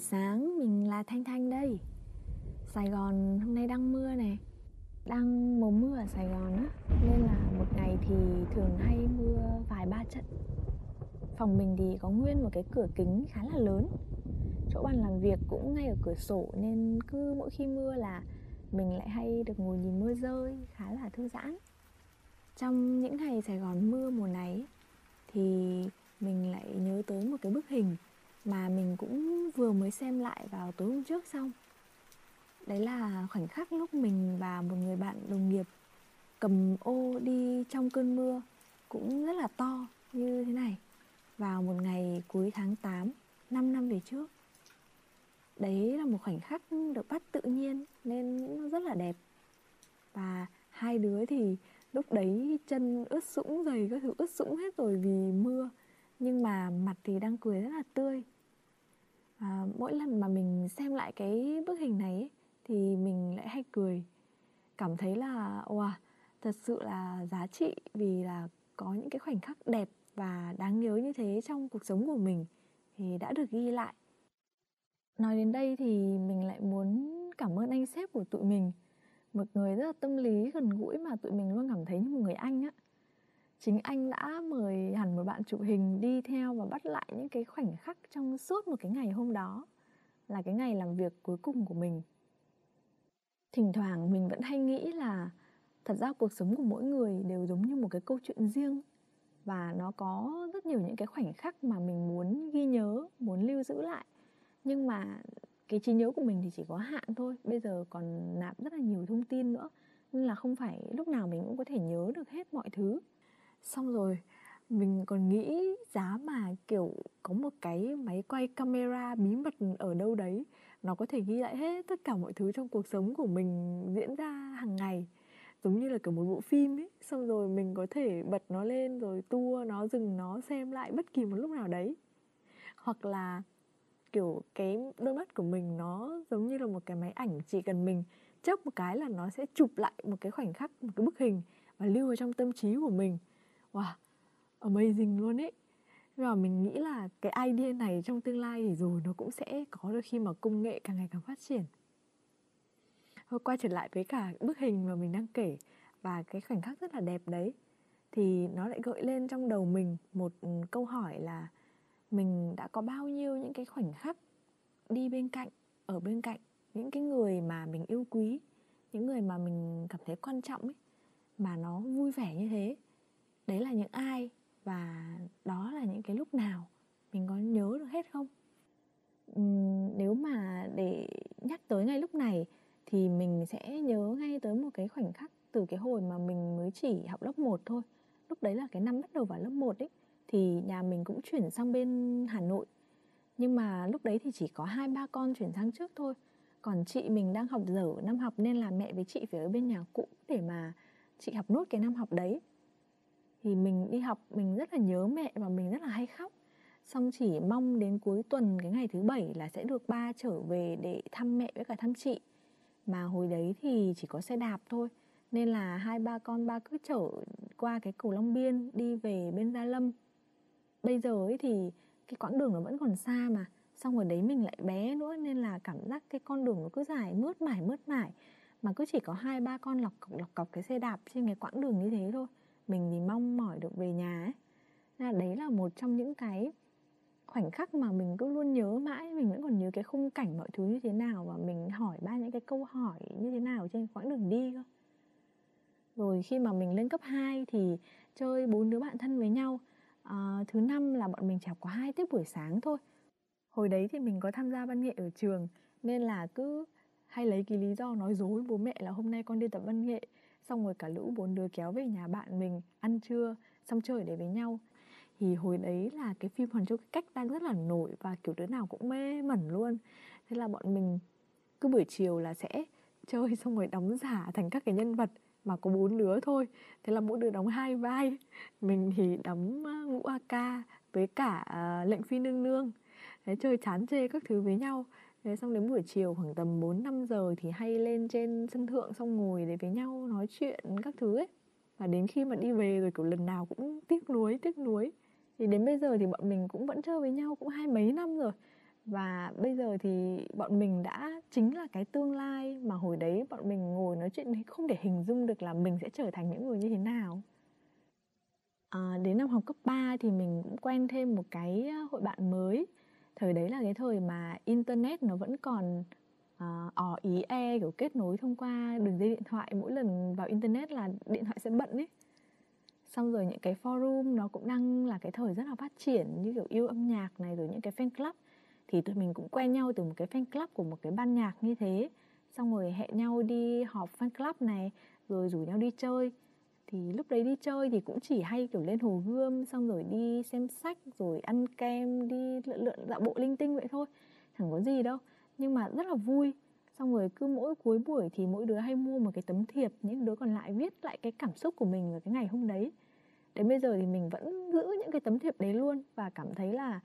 sáng, mình là Thanh Thanh đây. Sài Gòn hôm nay đang mưa này. Đang mùa mưa ở Sài Gòn á. Nên là một ngày thì thường hay mưa vài ba trận. Phòng mình thì có nguyên một cái cửa kính khá là lớn. Chỗ bàn làm việc cũng ngay ở cửa sổ Nên cứ mỗi khi mưa là mình lại hay được ngồi nhìn mưa rơi Khá là thư giãn. Trong những ngày Sài Gòn mưa mùa này Thì mình lại nhớ tới một cái bức hình mà mình cũng vừa mới xem lại vào tối hôm trước xong. Đấy là khoảnh khắc lúc mình và một người bạn đồng nghiệp cầm ô đi trong cơn mưa cũng rất là to như thế này, vào một ngày cuối tháng 8 5 năm về trước. Đấy là một khoảnh khắc được bắt tự nhiên nên nó rất là đẹp. Và hai đứa thì lúc đấy chân ướt sũng giày các thứ, ướt sũng hết rồi vì mưa nhưng mà mặt thì đang cười rất là tươi. À, mỗi lần mà mình xem lại cái bức hình này ấy, thì mình lại hay cười. Cảm thấy là wow thật sự là giá trị vì là có những cái khoảnh khắc đẹp và đáng nhớ như thế trong cuộc sống của mình thì đã được ghi lại. Nói đến đây thì mình lại muốn cảm ơn anh sếp của tụi mình. Một người rất là tâm lý gần gũi mà tụi mình luôn cảm thấy như một người anh á chính anh đã mời hẳn một bạn chụp hình đi theo và bắt lại những cái khoảnh khắc trong suốt một cái ngày hôm đó, là cái ngày làm việc cuối cùng của mình. Thỉnh thoảng mình vẫn hay nghĩ là thật ra cuộc sống của mỗi người đều giống như một cái câu chuyện riêng và nó có rất nhiều những cái khoảnh khắc mà mình muốn ghi nhớ, muốn lưu giữ lại. Nhưng mà cái trí nhớ của mình thì chỉ có hạn thôi, bây giờ còn nạp rất là nhiều thông tin nữa, nên là không phải lúc nào mình cũng có thể nhớ được hết mọi thứ xong rồi, mình còn nghĩ giá mà, kiểu, có một cái máy quay camera bí mật ở đâu đấy, nó có thể ghi lại hết tất cả mọi thứ trong cuộc sống của mình diễn ra hàng ngày, giống như là, kiểu, một bộ phim ấy. Xong rồi mình có thể bật nó lên rồi tua nó, dừng nó, xem lại bất kỳ một lúc nào đấy. Hoặc là, kiểu, cái đôi mắt của mình nó giống như là một cái máy ảnh chỉ cần mình chớp một cái là nó sẽ chụp lại một cái khoảnh khắc, một cái bức hình và lưu vào trong tâm trí của mình wow, amazing luôn ấy. Và mình nghĩ là cái idea này trong tương lai thì rồi nó cũng sẽ có được khi mà công nghệ càng ngày càng phát triển. Thôi, quay trở lại với cả bức hình mà mình đang kể và cái khoảnh khắc rất là đẹp đấy. Thì nó lại gợi lên trong đầu mình một ừ, câu hỏi là mình đã có bao nhiêu những cái khoảnh khắc đi bên cạnh, ở bên cạnh những cái người mà mình yêu quý, những người mà mình cảm thấy quan trọng ấy, mà nó vui vẻ như thế đấy là những ai và đó là những cái lúc nào? Mình có nhớ được hết không? Uhm, nếu mà để nhắc tới ngay lúc này thì mình sẽ nhớ ngay tới một cái khoảnh khắc từ cái hồi mà mình mới chỉ học lớp 1 thôi. Lúc đấy là cái năm bắt đầu vào lớp 1 ấy thì nhà mình cũng chuyển sang bên Hà Nội. Nhưng mà lúc đấy thì chỉ có hai ba con chuyển sang trước thôi. Còn chị mình đang học dở năm học nên là mẹ với chị phải ở bên nhà cũ để mà chị học nốt cái năm học đấy thì mình đi học, mình rất là nhớ mẹ và mình rất là hay khóc. Xong chỉ mong đến cuối tuần, cái ngày thứ bảy là sẽ được ba trở về để thăm mẹ với cả thăm chị. Mà hồi đấy thì chỉ có xe đạp thôi, nên là hai ba con, ba cứ chở qua cái cầu Long Biên đi về bên Gia Lâm. Bây giờ ấy thì cái quãng đường nó vẫn còn xa mà, xong rồi đấy mình lại bé nữa, nên là cảm giác cái con đường nó cứ dài mướt mải mướt mải. Mà cứ chỉ có hai ba con lọc cọc lọc cọc cái xe đạp trên cái quãng đường như thế thôi mình thì mong mỏi được về nhà ấy. Là đấy là một trong những cái khoảnh khắc mà mình cứ luôn nhớ mãi mình vẫn còn nhớ cái khung cảnh mọi thứ như thế nào và mình hỏi ba những cái câu hỏi như thế nào trên quãng đường đi cơ. Rồi khi mà mình lên cấp 2 thì chơi bốn đứa bạn thân với nhau. À, thứ năm là bọn mình chỉ học có hai tiết buổi sáng thôi. Hồi đấy thì mình có tham gia văn nghệ ở trường nên là cứ hay lấy cái lý do nói dối bố mẹ là hôm nay con đi tập văn nghệ xong rồi cả lũ bốn đứa kéo về nhà bạn mình ăn trưa xong chơi để với nhau. Thì hồi đấy là cái phim Hoàng Châu cái cách đang rất là nổi và kiểu đứa nào cũng mê mẩn luôn. Thế là bọn mình cứ buổi chiều là sẽ chơi xong rồi đóng giả thành các cái nhân vật mà có bốn đứa thôi. Thế là mỗi đứa đóng hai vai. Mình thì đóng ờ, ngũ a ca với cả uh, lệnh phi nương nương. Thế chơi chán chê các thứ với nhau. Thế xong đến buổi chiều khoảng tầm 4-5 giờ thì hay lên trên sân thượng xong ngồi để với nhau nói chuyện các thứ ấy. Và đến khi mà đi về rồi kiểu lần nào cũng tiếc nuối, tiếc nuối. Thì đến bây giờ thì bọn mình cũng vẫn chơi với nhau cũng hai mấy năm rồi. Và bây giờ thì bọn mình đã chính là cái tương lai mà hồi đấy bọn mình ngồi nói chuyện không để hình dung được là mình sẽ trở thành những người như thế nào. À, đến năm học cấp 3 thì mình cũng quen thêm một cái ờ, hội bạn mới thời đấy là cái thời mà internet nó vẫn còn uh, ò ý e kiểu kết nối thông qua đường dây điện thoại. Mỗi lần vào internet là điện thoại sẽ bận ấy. Xong rồi những cái forum nó cũng đang là cái thời rất là phát triển như kiểu yêu âm nhạc này rồi những cái fan club. Thì tụi mình cũng quen nhau từ một cái fan club của một cái ban nhạc như thế. Xong rồi hẹn nhau đi họp fan club này rồi rủ nhau đi chơi thì lúc đấy đi chơi thì cũng chỉ hay, kiểu, lên hồ gươm, xong rồi đi xem sách, rồi ăn kem, đi lượn lượn, dạo bộ linh tinh vậy thôi, chẳng có gì đâu. Nhưng mà rất là vui. Xong rồi cứ mỗi cuối buổi thì mỗi đứa hay mua một cái tấm thiệp, những đứa còn lại viết lại cái cảm xúc của mình vào cái ngày hôm đấy. Đến bây giờ thì mình vẫn giữ những cái tấm thiệp đấy luôn và cảm thấy là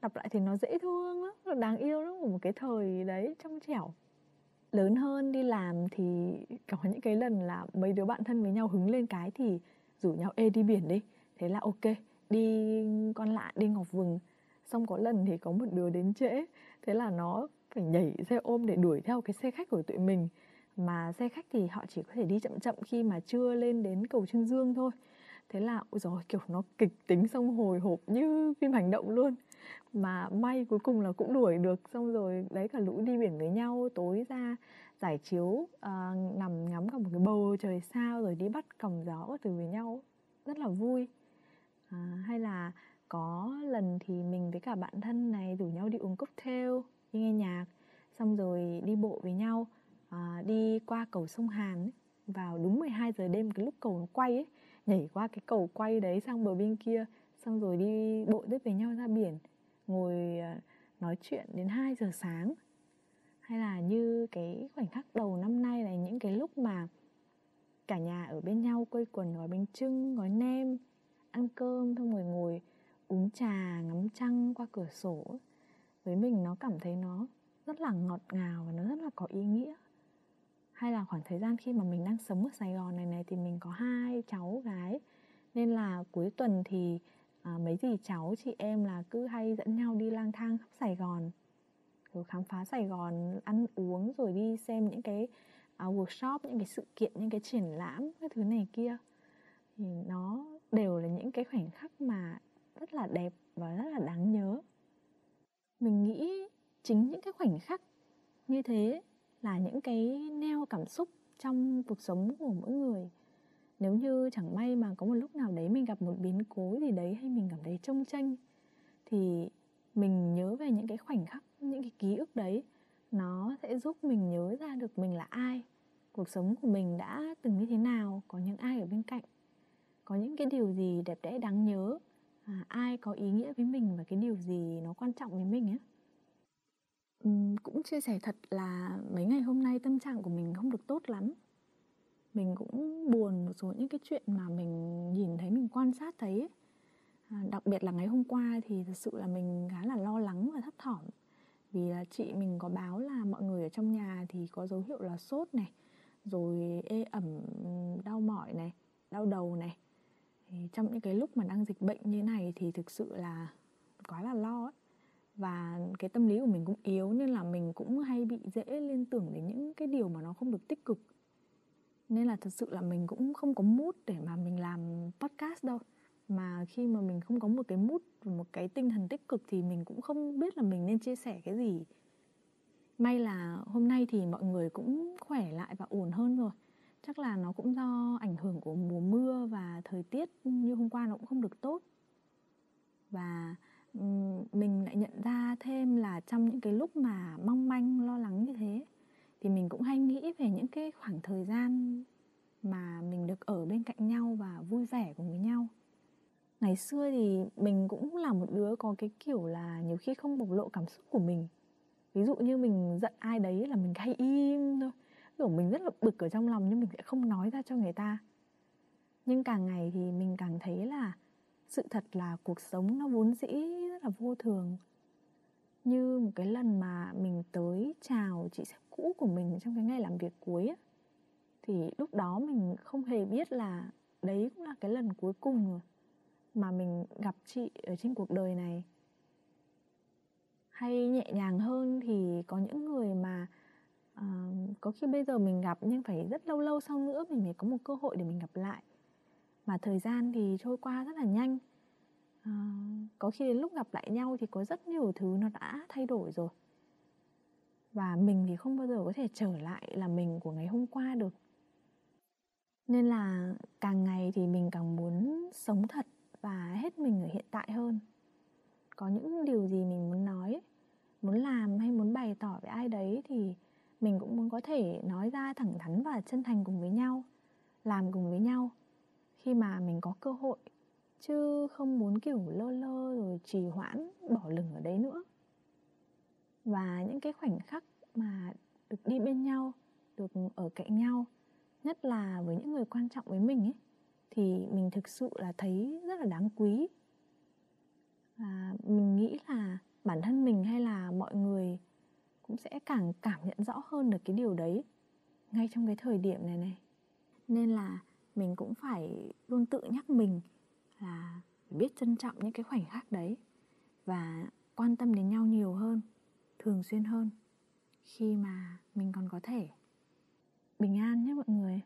đọc lại thì nó dễ thương lắm, nó đáng yêu lắm của một cái thời đấy trong trẻo lớn hơn đi làm thì có những cái lần là mấy đứa bạn thân với nhau hứng lên cái thì rủ nhau, ê, đi biển đi. Thế là ok, đi con lạ, đi ngọc vừng. Xong có lần thì có một đứa đến trễ, thế là nó phải nhảy xe ôm để đuổi theo cái xe khách của tụi mình. Mà xe khách thì họ chỉ có thể đi chậm chậm khi mà chưa lên đến cầu trương dương thôi thế là ôi rồi kiểu nó kịch tính xong hồi hộp như phim hành động luôn. Mà may cuối cùng là cũng đuổi được xong rồi đấy cả lũ đi biển với nhau tối ra giải chiếu uh, nằm ngắm cả một cái bầu trời sao rồi đi bắt còng gió từ với nhau. Rất là vui. À, hay là có lần thì mình với cả bạn thân này rủ nhau đi uống cocktail đi nghe nhạc xong rồi đi bộ với nhau à, đi qua cầu sông Hàn ấy, vào đúng 12 giờ đêm cái lúc cầu nó quay ấy nhảy qua cái cầu quay đấy sang bờ bên kia, xong rồi đi bộ tiếp với nhau ra biển, ngồi à, nói chuyện đến 2 giờ sáng. Hay là như cái khoảnh khắc đầu năm nay là những cái lúc mà cả nhà ở bên nhau quây quần gói bánh trưng gói nem, ăn cơm, xong rồi ngồi uống trà, ngắm trăng qua cửa sổ với mình nó cảm thấy nó rất là ngọt ngào và nó rất là có ý nghĩa hay là khoảng thời gian khi mà mình đang sống ở Sài Gòn này này thì mình có hai cháu gái. Nên là cuối tuần thì à, mấy dì cháu chị em là cứ hay dẫn nhau đi lang thang khắp Sài Gòn. Rồi khám phá Sài Gòn ăn uống rồi đi xem những cái à, workshop những cái sự kiện những cái triển lãm các thứ này kia. Thì nó đều là những cái khoảnh khắc mà rất là đẹp và rất là đáng nhớ. Mình nghĩ chính những cái khoảnh khắc như thế là những cái neo cảm xúc trong cuộc sống của mỗi người. Nếu như chẳng may mà có một lúc nào đấy mình gặp một biến cố gì đấy hay mình cảm thấy trông tranh thì mình nhớ về những cái khoảnh khắc những cái ký ức đấy. Nó sẽ giúp mình nhớ ra được mình là ai cuộc sống của mình đã từng như thế nào có những ai ở bên cạnh có những cái điều gì đẹp đẽ đáng nhớ à, ai có ý nghĩa với mình và cái điều gì nó quan trọng với mình á cũng chia sẻ thật là mấy ngày hôm nay tâm trạng của mình không được tốt lắm. Mình cũng buồn một số những cái chuyện mà mình nhìn thấy mình quan sát thấy ấy. À, đặc biệt là ngày hôm qua thì thật sự là mình khá là lo lắng và thấp thỏm. Vì là chị mình có báo là mọi người ở trong nhà thì có dấu hiệu là sốt này rồi ê ẩm đau mỏi này đau đầu này. Thì trong những cái lúc mà đang dịch bệnh như này thì thực sự là quá là lo ấy và cái tâm lý của mình cũng yếu nên là mình cũng hay bị dễ liên tưởng đến những cái điều mà nó không được tích cực. Nên là thật sự là mình cũng không có mút để mà mình làm podcast đâu. Mà khi mà mình không có một cái mút một cái tinh thần tích cực thì mình cũng không biết là mình nên chia sẻ cái gì. May là hôm nay thì mọi người cũng khỏe lại và ổn hơn rồi. Chắc là nó cũng do ảnh hưởng của mùa mưa và thời tiết như hôm qua nó cũng không được tốt. Và mình lại nhận ra thêm là trong những cái lúc mà mong manh, lo lắng như thế, thì mình cũng hay nghĩ về những cái khoảng thời gian mà mình được ở bên cạnh nhau và vui vẻ cùng với nhau. Ngày xưa thì mình cũng là một đứa có cái kiểu là nhiều khi không bộc lộ cảm xúc của mình. Ví dụ như mình giận ai đấy là mình hay im thôi. Kiểu mình rất là bực ở trong lòng nhưng mình sẽ không nói ra cho người ta. Nhưng càng ngày thì mình càng thấy là sự thật là cuộc sống nó vốn dĩ là vô thường. Như một cái lần mà mình tới chào chị sếp cũ của mình trong cái ngày làm việc cuối ấy, thì lúc đó mình không hề biết là đấy cũng là cái lần cuối cùng rồi mà mình gặp chị ở trên cuộc đời này. Hay nhẹ nhàng hơn thì có những người mà uh, có khi bây giờ mình gặp nhưng phải rất lâu lâu sau nữa mình mới có một cơ hội để mình gặp lại. Mà thời gian thì trôi qua rất là nhanh. Ờ, có khi đến lúc gặp lại nhau thì có rất nhiều thứ nó đã thay đổi rồi. Và mình thì không bao giờ có thể trở lại là mình của ngày hôm qua được. Nên là càng ngày thì mình càng muốn sống thật và hết mình ở hiện tại hơn. Có những điều gì mình muốn nói, muốn làm hay muốn bày tỏ với ai đấy thì mình cũng muốn có thể nói ra thẳng thắn và chân thành cùng với nhau, làm cùng với nhau khi mà mình có cơ hội chứ không muốn, kiểu, lơ lơ rồi trì hoãn, bỏ lửng ở đấy nữa. Và những cái khoảnh khắc mà được đi bên nhau, được ở cạnh nhau, nhất là với những người quan trọng với mình ấy, thì mình thực sự là thấy rất là đáng quý. Và mình nghĩ là bản thân mình hay là mọi người cũng sẽ càng cảm nhận rõ hơn được cái điều đấy ngay trong cái thời điểm này này. Nên là mình cũng phải luôn tự nhắc mình là biết trân trọng những cái khoảnh khắc đấy và quan tâm đến nhau nhiều hơn, thường xuyên hơn khi mà mình còn có thể. Bình an nhé mọi người.